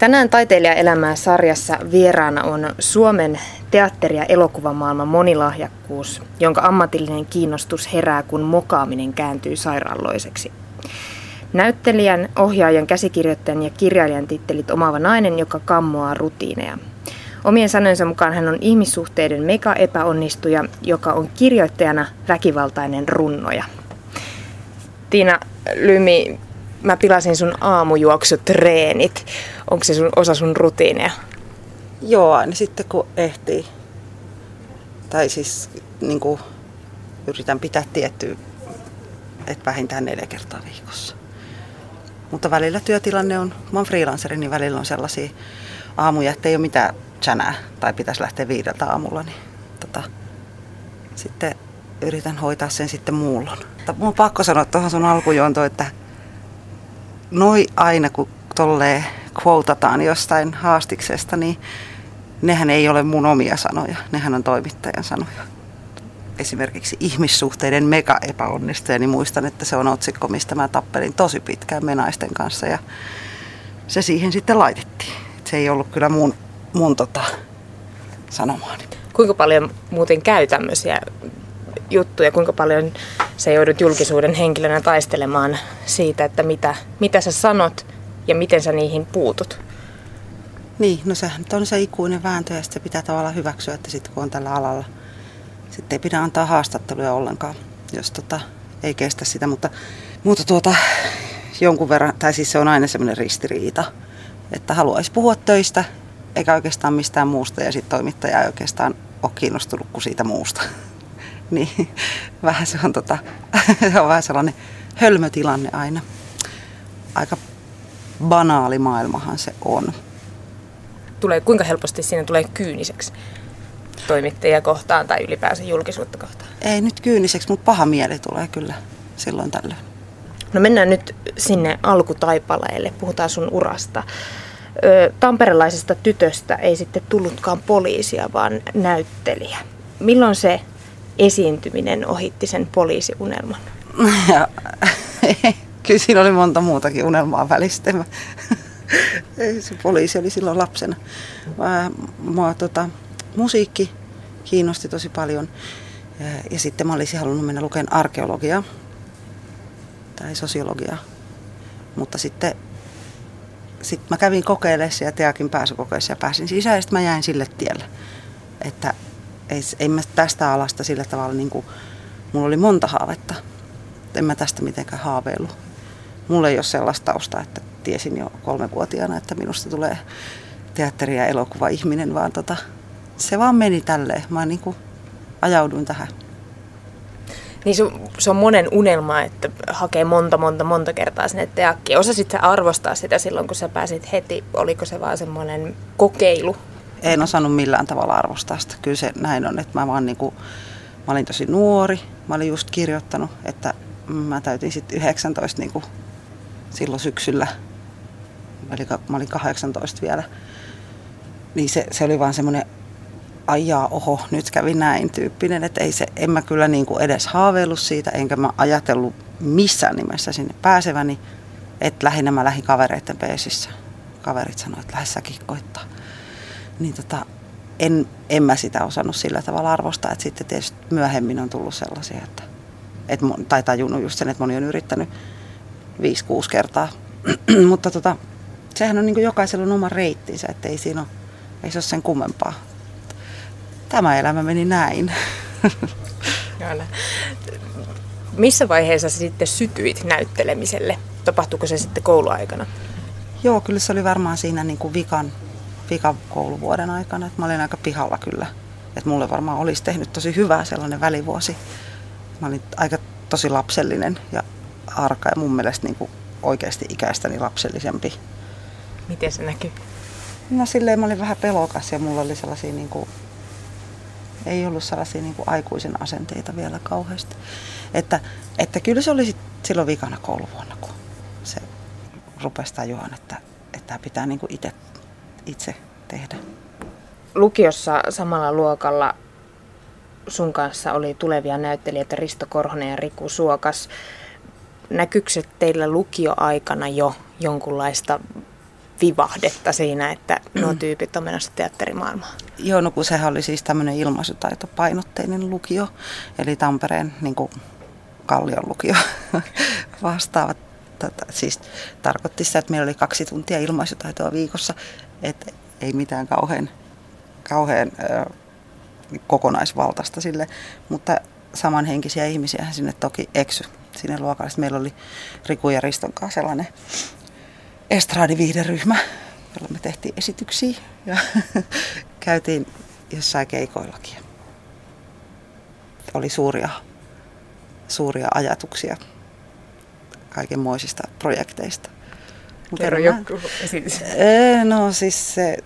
Tänään taiteilijaelämää sarjassa vieraana on Suomen teatteri- ja elokuvamaailman monilahjakkuus, jonka ammatillinen kiinnostus herää, kun mokaaminen kääntyy sairaalloiseksi. Näyttelijän, ohjaajan, käsikirjoittajan ja kirjailijan tittelit omaava nainen, joka kammoaa rutiineja. Omien sanojensa mukaan hän on ihmissuhteiden mega-epäonnistuja, joka on kirjoittajana väkivaltainen runnoja. Tiina Lymi, mä pilasin sun aamujuoksutreenit. Onko se sun, osa sun rutiineja? Joo, aina sitten kun ehtii. Tai siis niin kuin, yritän pitää tiettyä, että vähintään neljä kertaa viikossa. Mutta välillä työtilanne on, mä oon freelanceri, niin välillä on sellaisia aamuja, että ei ole mitään chänää tai pitäisi lähteä viideltä aamulla, niin tota, sitten yritän hoitaa sen sitten muullon. Mun on pakko sanoa tuohon sun alkujuontoon, että noi aina kun tolleen quotataan jostain haastiksesta, niin nehän ei ole mun omia sanoja, nehän on toimittajan sanoja. Esimerkiksi ihmissuhteiden mega epäonnistuja, niin muistan, että se on otsikko, mistä mä tappelin tosi pitkään menaisten kanssa ja se siihen sitten laitettiin. Se ei ollut kyllä mun, mun tota, sanomaani. Kuinka paljon muuten käy tämmöisiä juttuja, kuinka paljon sä joudut julkisuuden henkilönä taistelemaan siitä, että mitä, mitä sä sanot ja miten sä niihin puutut? Niin, no sehän on se ikuinen vääntö ja se pitää tavallaan hyväksyä, että sitten kun on tällä alalla, sitten ei pidä antaa haastatteluja ollenkaan, jos tota, ei kestä sitä, mutta, mutta tuota, jonkun verran, tai siis se on aina semmoinen ristiriita, että haluaisi puhua töistä, eikä oikeastaan mistään muusta, ja sitten toimittaja ei oikeastaan ole kiinnostunut kuin siitä muusta. Niin vähän se on, tota, se on vähän sellainen hölmötilanne aina. Aika banaali maailmahan se on. Tulee, kuinka helposti siinä tulee kyyniseksi toimittajia kohtaan tai ylipäänsä julkisuutta kohtaan? Ei nyt kyyniseksi, mutta paha mieli tulee kyllä silloin tällöin. No mennään nyt sinne alkutaipaleelle. Puhutaan sun urasta. Tamperelaisesta tytöstä ei sitten tullutkaan poliisia, vaan näyttelijä. Milloin se esiintyminen ohitti sen poliisiunelman? Ja, kyllä siinä oli monta muutakin unelmaa välistä. se poliisi oli silloin lapsena. Mä, tota, musiikki kiinnosti tosi paljon. Ja, ja sitten mä olisin halunnut mennä lukemaan arkeologiaa tai sosiologiaa. Mutta sitten sit mä kävin kokeilemaan siellä Teakin pääsykokeessa ja pääsin sisään ja sitten mä jäin sille tielle. Että ei, ei mä tästä alasta sillä tavalla, niin kuin, mulla oli monta haavetta. En mä tästä mitenkään haaveillut. Mulla ei ole sellaista taustaa, että tiesin jo kolmevuotiaana, että minusta tulee teatteri- ja elokuva-ihminen, vaan tota, se vaan meni tälleen. Mä niin kuin ajauduin tähän. Niin se, se on monen unelma, että hakee monta, monta, monta kertaa sinne teakkiin. Osasit sä arvostaa sitä silloin, kun sä pääsit heti? Oliko se vaan semmoinen kokeilu? En osannut millään tavalla arvostaa sitä. Kyllä se näin on, että mä vaan niin kuin, mä olin tosi nuori. Mä olin just kirjoittanut, että mä täytin sitten 19 niin kuin silloin syksyllä. Eli mä olin 18 vielä. Niin se, se oli vaan semmoinen ajaa, oho, nyt kävi näin tyyppinen, että ei se, en mä kyllä niin kuin edes haaveillut siitä, enkä mä ajatellut missään nimessä sinne pääseväni, että lähinnä mä lähdin kavereiden peesissä. Kaverit sanoivat, että lähde säkin koittaa. Niin tota, en, en mä sitä osannut sillä tavalla arvostaa, että sitten tietysti myöhemmin on tullut sellaisia, että, että tai tajunnut just sen, että moni on yrittänyt 5-6 kertaa. Mutta tota, sehän on niin kuin jokaisella on oma reittinsä, että ei siinä ole, ei se ole sen kummempaa tämä elämä meni näin. Kyllä. Missä vaiheessa sä sitten sytyit näyttelemiselle? Tapahtuiko se sitten kouluaikana? Joo, kyllä se oli varmaan siinä niin kuin vikan, vikan kouluvuoden aikana. Että mä olin aika pihalla kyllä. Että mulle varmaan olisi tehnyt tosi hyvää sellainen välivuosi. Mä olin aika tosi lapsellinen ja arka ja mun mielestä niin kuin oikeasti ikäistäni lapsellisempi. Miten se näkyy? No silleen mä olin vähän pelokas ja mulla oli sellaisia niin kuin ei ollut sellaisia niin kuin aikuisen asenteita vielä kauheasti. Että, että kyllä se oli sit silloin vikana kouluvuonna, kun se rupesi tajuamaan, että, että pitää niin kuin itse, itse tehdä. Lukiossa samalla luokalla sun kanssa oli tulevia näyttelijöitä Risto Korhonen ja Riku Suokas. Näkyykö teillä lukioaikana jo jonkunlaista vivahdetta siinä, että nuo tyypit on menossa teatterimaailmaan? Joo, no kun sehän oli siis tämmöinen ilmaisutaitopainotteinen lukio, eli Tampereen niin kuin Kallion lukio vastaavat. Tätä, siis tarkoitti sitä, että meillä oli kaksi tuntia ilmaisutaitoa viikossa, että ei mitään kauhean, kauhean kokonaisvaltaista sille, mutta samanhenkisiä ihmisiä sinne toki eksy sinne luokalle. Meillä oli Riku ja Riston kanssa sellainen estradiviihderyhmä, jolla me tehtiin esityksiä ja käytiin jossain keikoillakin. Oli suuria, suuria ajatuksia kaikenmoisista projekteista. Kerro joku esitys. No siis se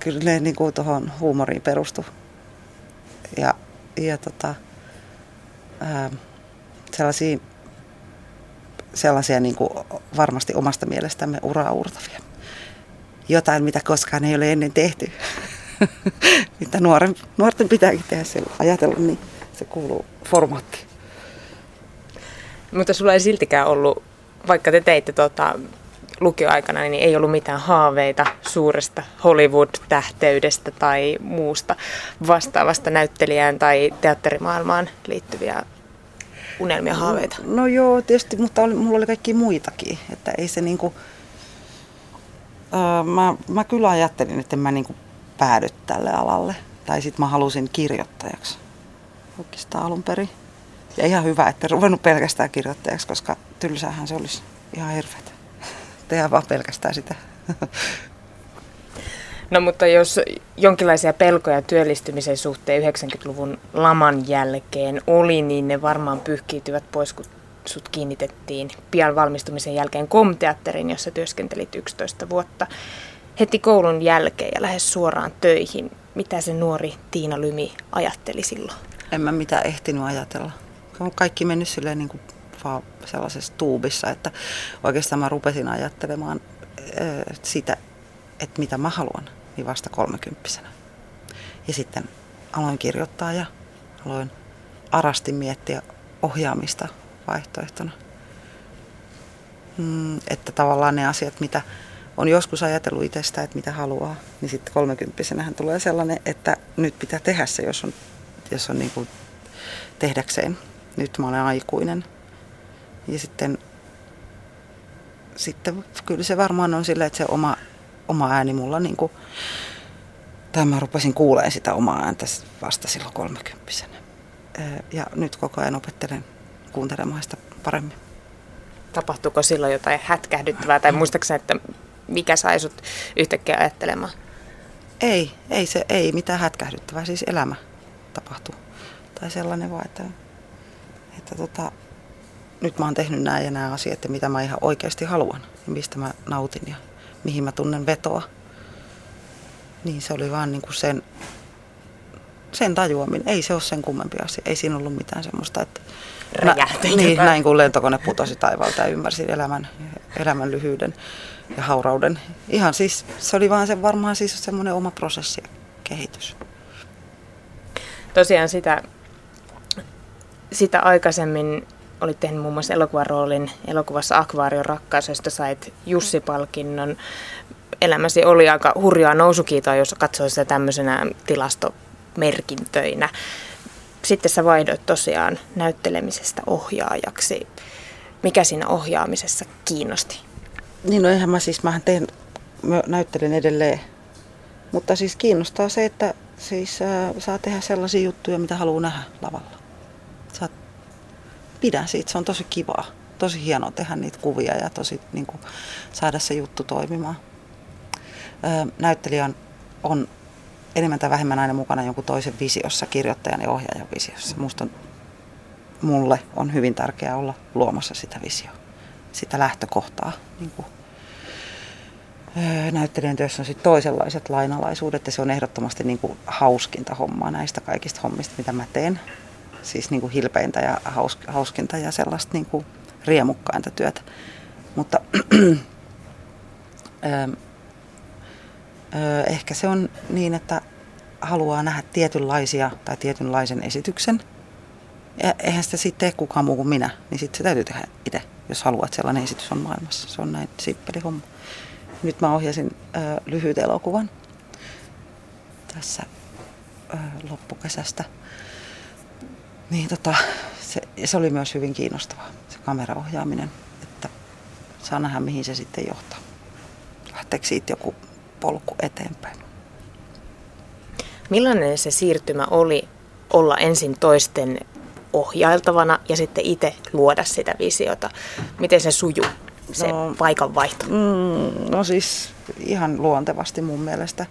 kyllä ne niin kuin tuohon huumoriin perustu. Ja, ja tota, ää, sellaisia sellaisia niin kuin varmasti omasta mielestämme uraa uurtavia. Jotain, mitä koskaan ei ole ennen tehty. mitä nuoren, nuorten pitääkin tehdä sillä ajatella, niin se kuuluu formaattiin. Mutta sulla ei siltikään ollut, vaikka te teitte tota, lukioaikana, niin ei ollut mitään haaveita suuresta Hollywood-tähteydestä tai muusta vastaavasta näyttelijään tai teatterimaailmaan liittyviä unelmia, haaveita? No, no joo, tietysti, mutta oli, mulla oli kaikki muitakin. Että ei se niinku, öö, mä, mä kyllä ajattelin, että mä niinku päädy tälle alalle. Tai sitten mä halusin kirjoittajaksi oikeastaan alun perin. Ja ihan hyvä, että ruvennut pelkästään kirjoittajaksi, koska tylsähän se olisi ihan hirveätä. Tehdään vaan pelkästään sitä. No mutta jos jonkinlaisia pelkoja työllistymisen suhteen 90-luvun laman jälkeen oli, niin ne varmaan pyyhkiytyvät pois, kun sut kiinnitettiin pian valmistumisen jälkeen komteatterin, jossa työskentelit 11 vuotta heti koulun jälkeen ja lähes suoraan töihin. Mitä se nuori Tiina Lymi ajatteli silloin? En mä mitään ehtinyt ajatella. On kaikki mennyt silleen niin kuin vaan sellaisessa tuubissa, että oikeastaan mä rupesin ajattelemaan sitä, että mitä mä haluan niin vasta kolmekymppisenä. Ja sitten aloin kirjoittaa ja aloin arasti miettiä ohjaamista vaihtoehtona. Mm, että tavallaan ne asiat, mitä on joskus ajatellut itsestä, että mitä haluaa, niin sitten kolmekymppisenähän tulee sellainen, että nyt pitää tehdä se, jos on, jos on niin kuin tehdäkseen. Nyt mä olen aikuinen. Ja sitten, sitten kyllä se varmaan on sillä, että se oma oma ääni mulla niin kuin, tai mä rupesin kuuleen sitä omaa ääntä vasta silloin kolmekymppisenä. Ja nyt koko ajan opettelen kuuntelemaan sitä paremmin. Tapahtuuko silloin jotain hätkähdyttävää tai muistaakseni, että mikä sai sut yhtäkkiä ajattelemaan? Ei, ei, se, ei mitään hätkähdyttävää, siis elämä tapahtuu. Tai sellainen vaan, että, että tota, nyt mä oon tehnyt nämä ja nämä asiat, mitä mä ihan oikeasti haluan ja mistä mä nautin ja mihin mä tunnen vetoa. Niin se oli vaan niin kuin sen, sen tajuaminen. Ei se ole sen kummempi asia. Ei siinä ollut mitään semmoista, että... Nä, niin, näin kun lentokone putosi taivaalta ja ymmärsin elämän, elämän lyhyyden ja haurauden. Ihan siis, se oli vaan se varmaan siis semmoinen oma prosessi ja kehitys. Tosiaan sitä, sitä aikaisemmin olit tehnyt muun muassa elokuvaroolin elokuvassa Akvaarion rakkaus, josta sait Jussi-palkinnon. Elämäsi oli aika hurjaa nousukiitoa, jos katsoi sitä tämmöisenä tilastomerkintöinä. Sitten sä vaihdoit tosiaan näyttelemisestä ohjaajaksi. Mikä siinä ohjaamisessa kiinnosti? Niin no eihän mä siis, mähän teen, mä näyttelen edelleen. Mutta siis kiinnostaa se, että siis äh, saa tehdä sellaisia juttuja, mitä haluaa nähdä lavalla pidän siitä, se on tosi kivaa. Tosi hienoa tehdä niitä kuvia ja tosi niin kuin, saada se juttu toimimaan. Öö, näyttelijä on, on enemmän tai vähemmän aina mukana jonkun toisen visiossa, kirjoittajan ja ohjaajan visiossa. Musta on, mulle on hyvin tärkeää olla luomassa sitä visioa, sitä lähtökohtaa. Niin kuin, näyttelijän työssä on sitten toisenlaiset lainalaisuudet ja se on ehdottomasti niin kuin hauskinta hommaa näistä kaikista hommista, mitä mä teen siis niin kuin hilpeintä ja hauskinta ja sellaista niin kuin riemukkainta työtä. Mutta ö, ö, ehkä se on niin, että haluaa nähdä tietynlaisia tai tietynlaisen esityksen. Ja eihän sitä sitten tee kukaan muu kuin minä, niin sitten se täytyy tehdä itse, jos haluat, että sellainen esitys on maailmassa. Se on näin simppeli homma. nyt mä ohjasin ö, lyhyt elokuvan tässä ö, loppukesästä. Niin tota, se, se oli myös hyvin kiinnostavaa, se kameraohjaaminen, että saa nähdä mihin se sitten johtaa. Lähteekö siitä joku polku eteenpäin. Millainen se siirtymä oli olla ensin toisten ohjailtavana ja sitten itse luoda sitä visiota? Miten se sujuu, se no, paikan vaihto? Mm, no siis ihan luontevasti mun mielestä.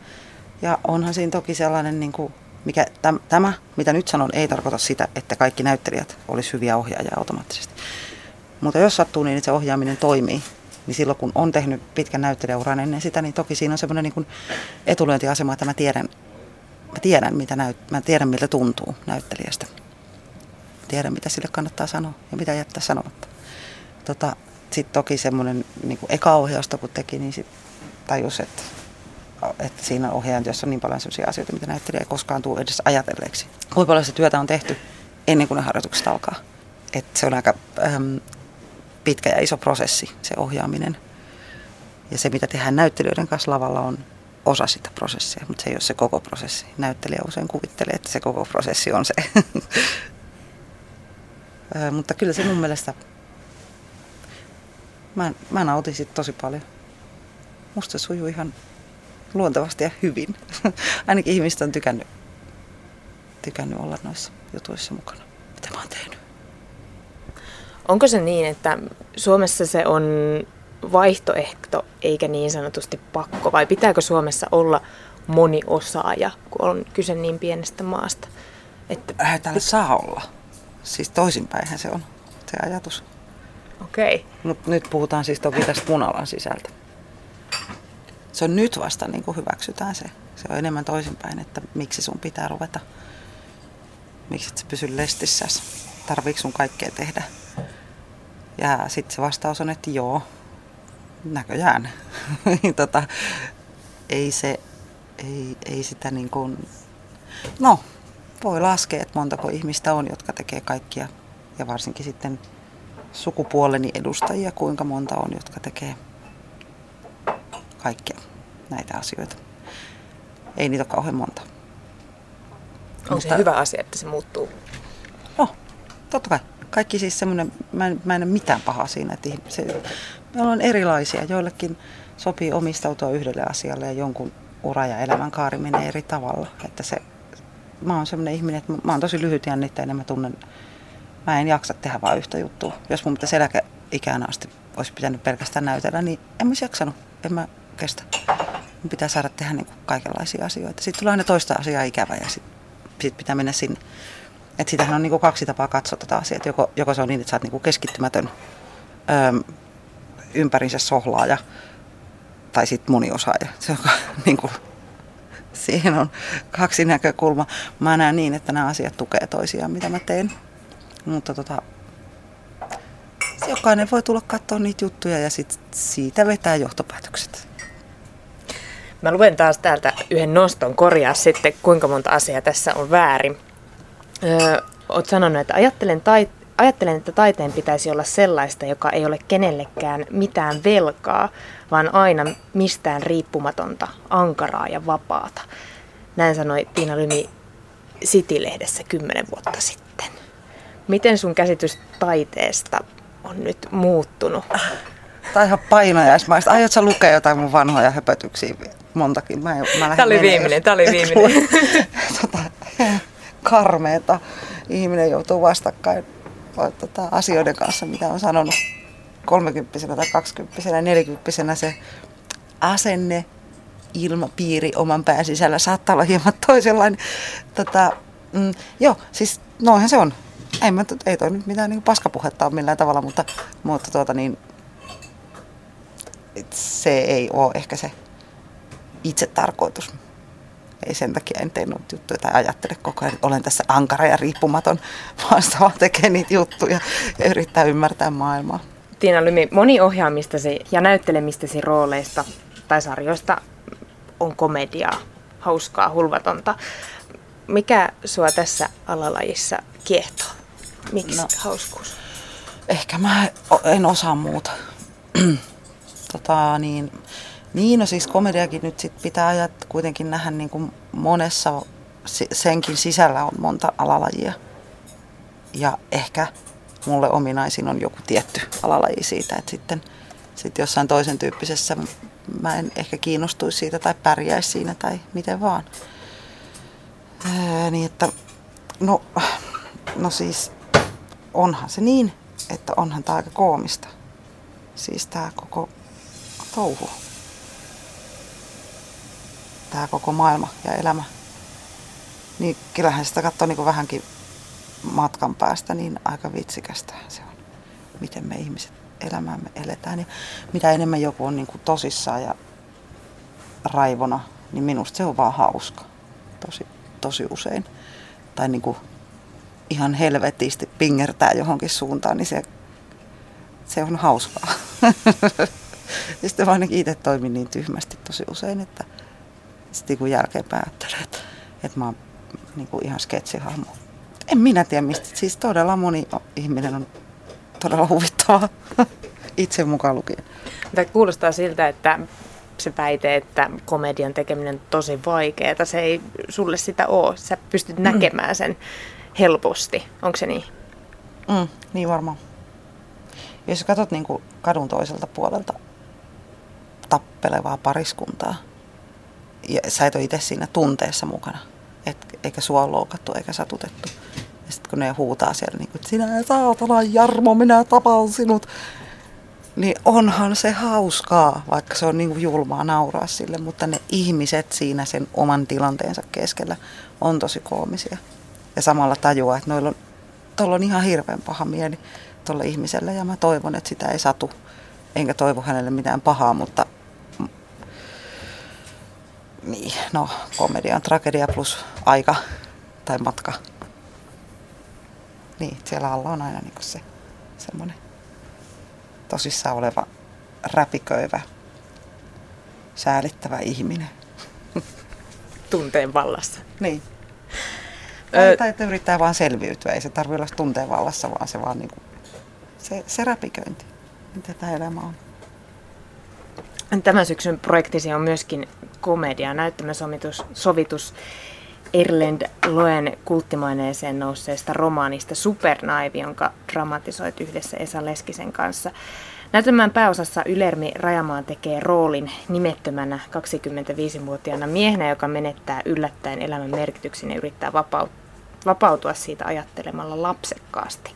Ja onhan siinä toki sellainen, niin kuin, mikä täm, tämä, mitä nyt sanon, ei tarkoita sitä, että kaikki näyttelijät olisi hyviä ohjaajia automaattisesti. Mutta jos sattuu niin, että se ohjaaminen toimii, niin silloin kun on tehnyt pitkän näyttelijäuran ennen sitä, niin toki siinä on semmoinen niin etulyöntiasema, että mä tiedän, mä tiedän, mitä näyt, mä tiedän miltä tuntuu näyttelijästä. Mä tiedän, mitä sille kannattaa sanoa ja mitä jättää sanomatta. Tota, Sitten toki semmoinen niin eka ohjausta kun teki, niin sit tajus, että, että siinä ohjaajantyössä on niin paljon sellaisia asioita, mitä näyttelijä ei koskaan tule edes ajatelleeksi. Kuinka paljon se työtä on tehty ennen kuin ne harjoitukset alkaa. että se on aika ähm, pitkä ja iso prosessi, se ohjaaminen. Ja se, mitä tehdään näyttelijöiden kanssa lavalla, on osa sitä prosessia, mutta se ei ole se koko prosessi. Näyttelijä usein kuvittelee, että se koko prosessi on se. mutta kyllä se mun mielestä, mä, mä nautin siitä tosi paljon. Musta se sujuu ihan luontevasti ja hyvin. Ainakin ihmiset on tykännyt, tykännyt olla noissa jutuissa mukana, mitä mä oon tehnyt. Onko se niin, että Suomessa se on vaihtoehto eikä niin sanotusti pakko, vai pitääkö Suomessa olla moniosaaja, kun on kyse niin pienestä maasta? Että... Äh, täällä saa olla. Siis toisinpäinhän se on se ajatus. Okei. Okay. Mutta nyt puhutaan siis toki tästä punalan sisältä. Se on nyt vasta niin kuin hyväksytään se. Se on enemmän toisinpäin, että miksi sun pitää ruveta. Miksi et sä pysy lestissä. Tarviiko sun kaikkea tehdä? Ja sitten se vastaus on, että joo, näköjään. tota, ei se, ei, ei sitä niin kuin, no voi laskea, että montako ihmistä on, jotka tekee kaikkia ja varsinkin sitten sukupuoleni edustajia, kuinka monta on, jotka tekee kaikkia näitä asioita. Ei niitä ole kauhean monta. Onko Mutta, se hyvä asia, että se muuttuu? No, totta kai kaikki siis semmoinen, mä en, mä en näe mitään pahaa siinä, että se, me on erilaisia. Joillekin sopii omistautua yhdelle asialle ja jonkun ura ja elämänkaari menee eri tavalla. Että se, mä oon semmoinen ihminen, että mä oon tosi lyhyt jännitteinen, mä tunnen, mä en jaksa tehdä vain yhtä juttua. Jos mun pitäisi eläkeikään asti olisi pitänyt pelkästään näytellä, niin en mä jaksanut, en mä kestä. Mun pitää saada tehdä niin kaikenlaisia asioita. Sitten tulee aina toista asiaa ikävä ja sitten sit pitää mennä sinne. Et sitähän on niinku kaksi tapaa katsoa tätä asiaa. Joko, joko se on niin, että sä oot niinku keskittymätön öö, ympärinsä sohlaaja tai sitten moniosaaja. Se on niinku, siihen on kaksi näkökulmaa. Mä näen niin, että nämä asiat tukee toisiaan, mitä mä teen. Mutta tota, jokainen voi tulla katsoa niitä juttuja ja sit siitä vetää johtopäätökset. Mä luen taas täältä yhden noston korjaa sitten, kuinka monta asiaa tässä on väärin öö, olet sanonut, että ajattelen, tai, ajattelen, että taiteen pitäisi olla sellaista, joka ei ole kenellekään mitään velkaa, vaan aina mistään riippumatonta, ankaraa ja vapaata. Näin sanoi Tiina Lymi City-lehdessä kymmenen vuotta sitten. Miten sun käsitys taiteesta on nyt muuttunut? Tai ihan painajaismaista. Aiotko lukea jotain mun vanhoja höpötyksiä? Montakin. Mä, mä tämä oli viimeinen, tämä oli viimeinen. tota, karmeeta. Ihminen joutuu vastakkain tota, asioiden kanssa, mitä on sanonut 30 tai 20 40 se asenne, ilmapiiri oman pään sisällä saattaa olla hieman toisenlainen. Tota, mm, joo, siis noinhan se on. Ei, mä, ei toi nyt mitään niin paskapuhetta ole millään tavalla, mutta, mutta tuota niin, se ei ole ehkä se itse tarkoitus ei sen takia en tee noita juttuja tai ajattele koko ajan, että olen tässä ankara ja riippumaton, vaan vaan tekee niitä juttuja ja yrittää ymmärtää maailmaa. Tiina Lymi, moni ohjaamistasi ja näyttelemistasi rooleista tai sarjoista on komediaa, hauskaa, hulvatonta. Mikä sua tässä alalajissa kiehtoo? Miksi no, hauskuus? Ehkä mä en osaa muuta. tota, niin, Niin, no siis komediakin nyt sit pitää ajat kuitenkin nähdä niin kuin monessa, senkin sisällä on monta alalajia. Ja ehkä mulle ominaisin on joku tietty alalaji siitä, että sitten sit jossain toisen tyyppisessä mä en ehkä kiinnostuisi siitä tai pärjäisi siinä tai miten vaan. Ää, niin että, no, no siis onhan se niin, että onhan tämä aika koomista. Siis tämä koko touhu. Tämä koko maailma ja elämä. Niin kyllähän sitä katsoo niin vähänkin matkan päästä, niin aika vitsikästä se on. Miten me ihmiset elämäämme eletään. Ja mitä enemmän joku on niin kuin tosissaan ja raivona, niin minusta se on vaan hauska. Tosi, tosi usein. Tai niin kuin ihan helvetisti pingertää johonkin suuntaan, niin se, se on hauskaa. ja sitten vaan itse toimin niin tyhmästi tosi usein, että sitten kun jälkeenpäin ajattelen, että, että mä oon niin kuin ihan sketsihahmo. En minä tiedä mistä. Siis todella moni ihminen on todella huvittavaa. Itse mukaan lukien. Tämä kuulostaa siltä, että se väite, että komedian tekeminen on tosi vaikeaa. Se ei sulle sitä ole. Sä pystyt mm. näkemään sen helposti. Onko se niin? Mm, niin varmaan. Jos katsot niin kuin kadun toiselta puolelta tappelevaa pariskuntaa, ja sä et ole itse siinä tunteessa mukana, et, eikä sua ole loukattu eikä satutettu. Ja sitten kun ne huutaa siellä, niin kuin, sinä saatana Jarmo, minä tapan sinut, niin onhan se hauskaa, vaikka se on niin kuin julmaa nauraa sille, mutta ne ihmiset siinä sen oman tilanteensa keskellä on tosi koomisia. Ja samalla tajuaa, että noilla on, tuolla on ihan hirveän paha mieli tuolle ihmiselle ja mä toivon, että sitä ei satu. Enkä toivo hänelle mitään pahaa, mutta niin, no, komedia on tragedia plus aika tai matka. Niin, siellä alla on aina niin se semmoinen tosissaan oleva räpiköivä, säälittävä ihminen. Tunteen vallassa. Niin. Ö... Tai että yrittää vaan selviytyä. Ei se tarvitse olla tunteen vallassa, vaan se vaan niinku, se, se räpiköinti. Mitä tämä elämä on. Tämän syksyn projektisi on myöskin komedia, näyttämösovitus sovitus Erlend Loen kulttimaineeseen nousseesta romaanista Supernaivi, jonka dramatisoit yhdessä Esa Leskisen kanssa. Näytelmän pääosassa Ylermi Rajamaan tekee roolin nimettömänä 25-vuotiaana miehenä, joka menettää yllättäen elämän merkityksen ja yrittää vapautua siitä ajattelemalla lapsekkaasti.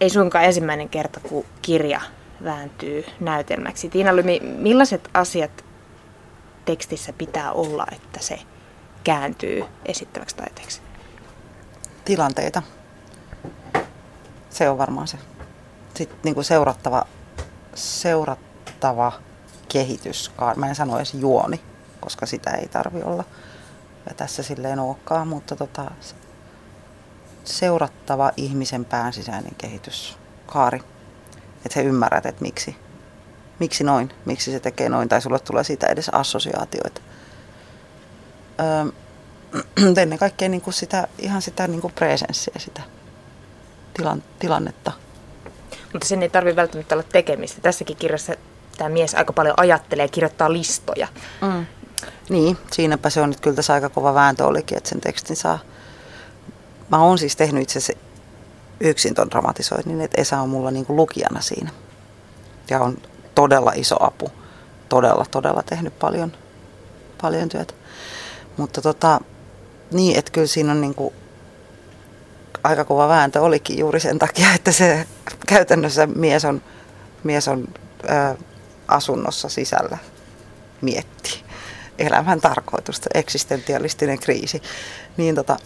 Ei suinkaan ensimmäinen kerta, kun kirja vääntyy näytelmäksi. Tiina Lymi, millaiset asiat tekstissä pitää olla, että se kääntyy esittäväksi taiteeksi? Tilanteita. Se on varmaan se. Sitten niin kuin seurattava, seurattava kehitys. Mä en sano edes juoni, koska sitä ei tarvi olla. Ja tässä silleen olekaan, mutta tota, seurattava ihmisen pään sisäinen kehityskaari. Että se ymmärrät, että miksi, miksi noin, miksi se tekee noin, tai sulle tulee siitä edes assosiaatioita. Öö, ennen kaikkea niin kuin sitä, ihan sitä niin kuin presenssiä, sitä tilan, tilannetta. Mutta sen ei tarvitse välttämättä olla tekemistä. Tässäkin kirjassa tämä mies aika paljon ajattelee ja kirjoittaa listoja. Mm. Niin, siinäpä se on nyt kyllä tässä aika kova vääntö olikin, että sen tekstin saa. Mä oon siis tehnyt itse asiassa yksin ton dramatisoinnin, että Esa on mulla niin kuin lukijana siinä. Ja on todella iso apu. Todella, todella tehnyt paljon, paljon työtä. Mutta tota, niin, että kyllä siinä on niin kuin aika kova vääntö olikin juuri sen takia, että se käytännössä mies on, mies on ää, asunnossa sisällä mietti elämän tarkoitusta, eksistentialistinen kriisi. Niin tota,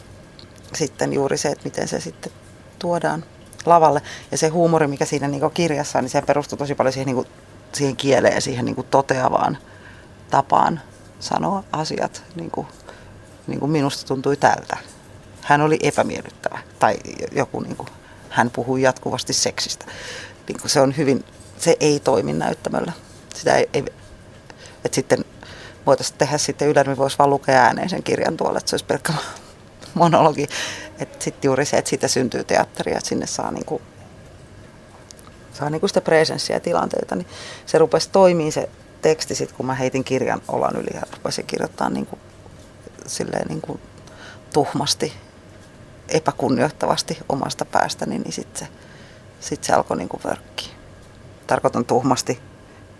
sitten juuri se, että miten se sitten tuodaan lavalle. Ja se huumori, mikä siinä niin kirjassa on, niin se perustuu tosi paljon siihen, niin siihen kieleen siihen niin kuin toteavaan tapaan sanoa asiat. Niin kuin, niin kuin minusta tuntui tältä. Hän oli epämiellyttävä. Tai joku, niin kuin, hän puhui jatkuvasti seksistä. Niin kuin se on hyvin, se ei toimi näyttämällä. Sitä ei, ei että sitten voitaisiin tehdä sitten Ylärmi voisi vaan lukea ääneen sen kirjan tuolle, että se olisi pelkkä monologi. Että sitten juuri se, että siitä syntyy teatteria, että sinne saa niinku, saa niinku sitä presenssiä ja tilanteita, niin se rupesi toimimaan se teksti, sit kun mä heitin kirjan olan yli ja rupesin kirjoittaa niin kuin, silleen niin kuin tuhmasti, epäkunnioittavasti omasta päästäni, niin sitten se, sit se alkoi niin kuin vörkkiä. Tarkoitan tuhmasti.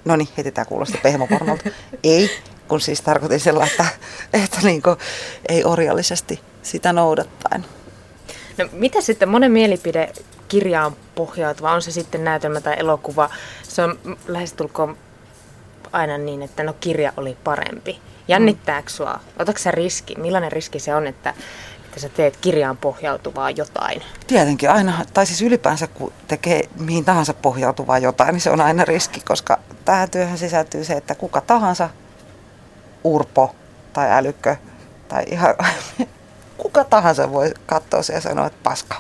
No niin, heti tämä kuulosti pehmopornolta. Ei, kun siis tarkoitin sellaista, että, että niin kuin, ei orjallisesti sitä noudattaen. No mitä sitten monen mielipide kirjaan pohjautuva, on se sitten näytelmä tai elokuva, se on lähestulkoon aina niin, että no kirja oli parempi. Jännittääkö sua? Otatko sä riski? Millainen riski se on, että, että sä teet kirjaan pohjautuvaa jotain? Tietenkin aina, tai siis ylipäänsä kun tekee mihin tahansa pohjautuvaa jotain, niin se on aina riski, koska tähän työhön sisältyy se, että kuka tahansa, urpo tai älykkö tai ihan kuka tahansa voi katsoa se ja sanoa, että paska.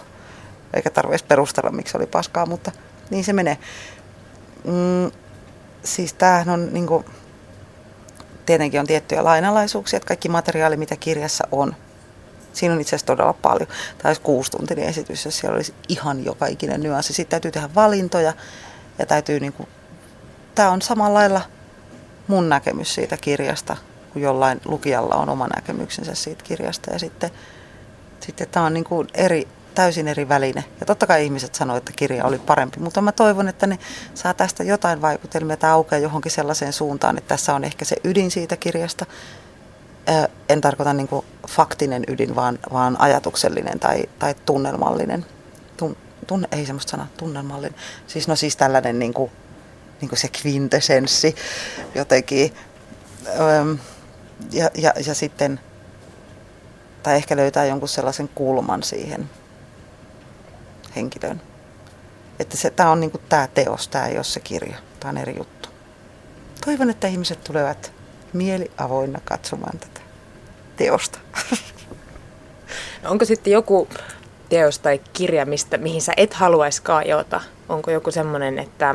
Eikä tarvitse perustella, miksi oli paskaa, mutta niin se menee. Mm, siis tämähän on niin kuin, tietenkin on tiettyjä lainalaisuuksia, että kaikki materiaali, mitä kirjassa on, siinä on itse asiassa todella paljon. Tämä olisi kuusituntinen esitys, jos siellä olisi ihan joka ikinen nyanssi. Sitten täytyy tehdä valintoja ja täytyy niin kuin, tämä on samalla lailla mun näkemys siitä kirjasta, kun jollain lukijalla on oma näkemyksensä siitä kirjasta. Ja sitten, sitten tämä on niin kuin eri, täysin eri väline. Ja totta kai ihmiset sanoivat, että kirja oli parempi, mutta mä toivon, että ne saa tästä jotain vaikutelmia tai aukeaa johonkin sellaiseen suuntaan, että tässä on ehkä se ydin siitä kirjasta. En tarkoita niin kuin faktinen ydin, vaan, vaan ajatuksellinen tai, tai tunnelmallinen. Tun, tunne, ei semmoista sanaa, tunnelmallinen. Siis no siis tällainen niin kuin, niin kuin se kvintesenssi jotenkin. ja, ja, ja sitten, tai ehkä löytää jonkun sellaisen kulman siihen henkilön. Että se, tämä on niin tämä teos, tämä ei ole se kirja. Tämä on eri juttu. Toivon, että ihmiset tulevat mieli avoinna katsomaan tätä teosta. No onko sitten joku teos tai kirja, mistä, mihin sä et haluaisi kajota? Onko joku semmoinen, että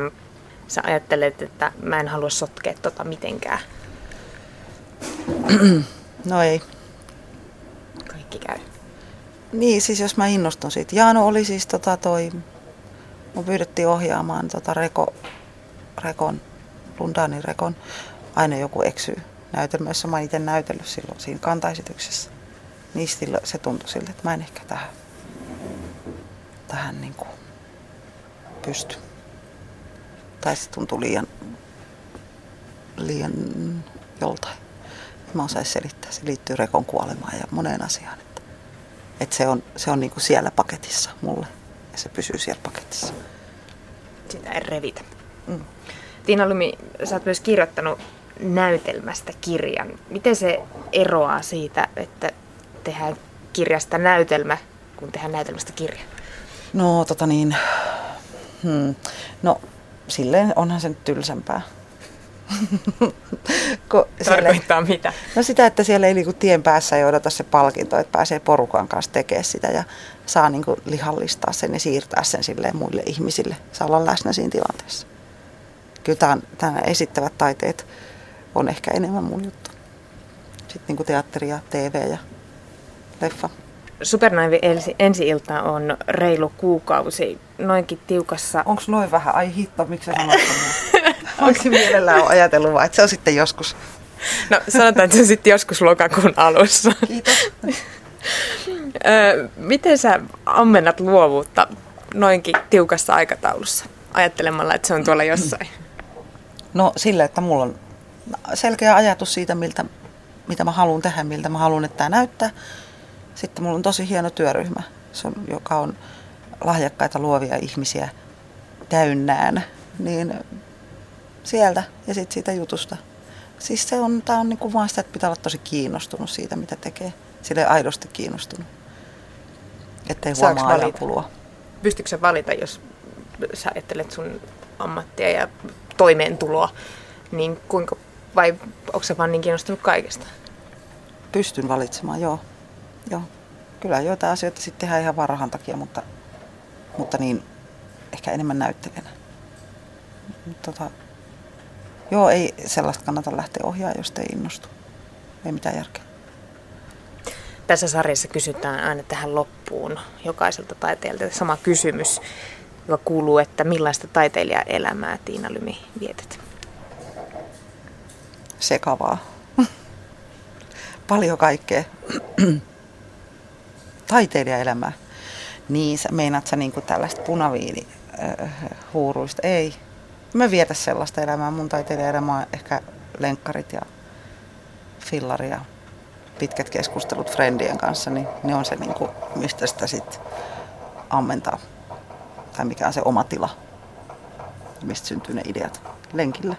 sä ajattelet, että mä en halua sotkea tota mitenkään? No ei. Kaikki käy. Niin, siis jos mä innostun siitä. Jaano oli siis tota toi, mun pyydettiin ohjaamaan tota Reko, Rekon, Lundanin Rekon, aina joku eksyy näytelmä, jossa mä itse näytellyt silloin siinä kantaesityksessä. Niin se tuntui siltä, että mä en ehkä tähän, tähän niin kuin pysty. Tai se tuntui liian, liian joltain. Mä osaisin selittää. Se liittyy Rekon kuolemaan ja moneen asiaan. Että se on, se on niin kuin siellä paketissa mulle ja se pysyy siellä paketissa. Sitä ei revitä. Mm. Tiina Lumi, sä oot myös kirjoittanut näytelmästä kirjan. Miten se eroaa siitä, että tehdään kirjasta näytelmä, kun tehdään näytelmästä kirja? No tota niin, hmm. no silleen onhan se nyt tylsempää. Tarkoittaa siellä, mitä? No sitä, että siellä ei niinku tien päässä ei odota se palkinto, että pääsee porukan kanssa tekemään sitä ja saa niinku lihallistaa sen ja siirtää sen silleen muille ihmisille. Saa olla läsnä siinä tilanteessa. Kyllä tämän, tämän esittävät taiteet on ehkä enemmän mun juttu. Sitten niinku teatteri ja TV ja leffa. Supernaivi ensi, ensi-ilta on reilu kuukausi, noinkin tiukassa. Onko noin vähän? Ai hitto, miksi sä sanot Onko mielellään ajatellut vai että se on sitten joskus? No sanotaan, että se on sitten joskus lokakuun alussa. Kiitos. Miten sä ammennat luovuutta noinkin tiukassa aikataulussa, ajattelemalla, että se on tuolla jossain? No sillä, että mulla on selkeä ajatus siitä, miltä, mitä mä haluan tehdä, miltä mä haluan, että tämä näyttää. Sitten mulla on tosi hieno työryhmä, joka on lahjakkaita luovia ihmisiä täynnään. Niin sieltä ja sitten siitä jutusta. Siis se on, tää on niinku vaan sitä, että pitää olla tosi kiinnostunut siitä, mitä tekee. Sille aidosti kiinnostunut. Ettei huomaa ajan kulua. Pystytkö valita, jos sä ajattelet sun ammattia ja toimeentuloa, niin kuinka, vai onko se vaan niin kiinnostunut kaikesta? Pystyn valitsemaan, joo. Joo. Kyllä joitain asioita sitten tehdään ihan varhan takia, mutta, mutta niin ehkä enemmän näyttelijänä. Tota, Joo, ei sellaista kannata lähteä ohjaa, jos ei innostu. Ei mitään järkeä. Tässä sarjassa kysytään aina tähän loppuun jokaiselta taiteilijalta sama kysymys, joka kuuluu, että millaista taiteilijaelämää Tiina Lymi vietet? sekavaa. Paljon kaikkea. Taiteilijaelämää. Niin, sä meinaat sä niinku tällaista punaviini äh? Ei. Mä vietä sellaista elämää. Mun taiteilijaelämä on ehkä lenkkarit ja fillari ja pitkät keskustelut friendien kanssa, niin ne on se, niinku, mistä sitä sitten ammentaa. Tai mikä on se oma tila, mistä syntyy ne ideat lenkillä.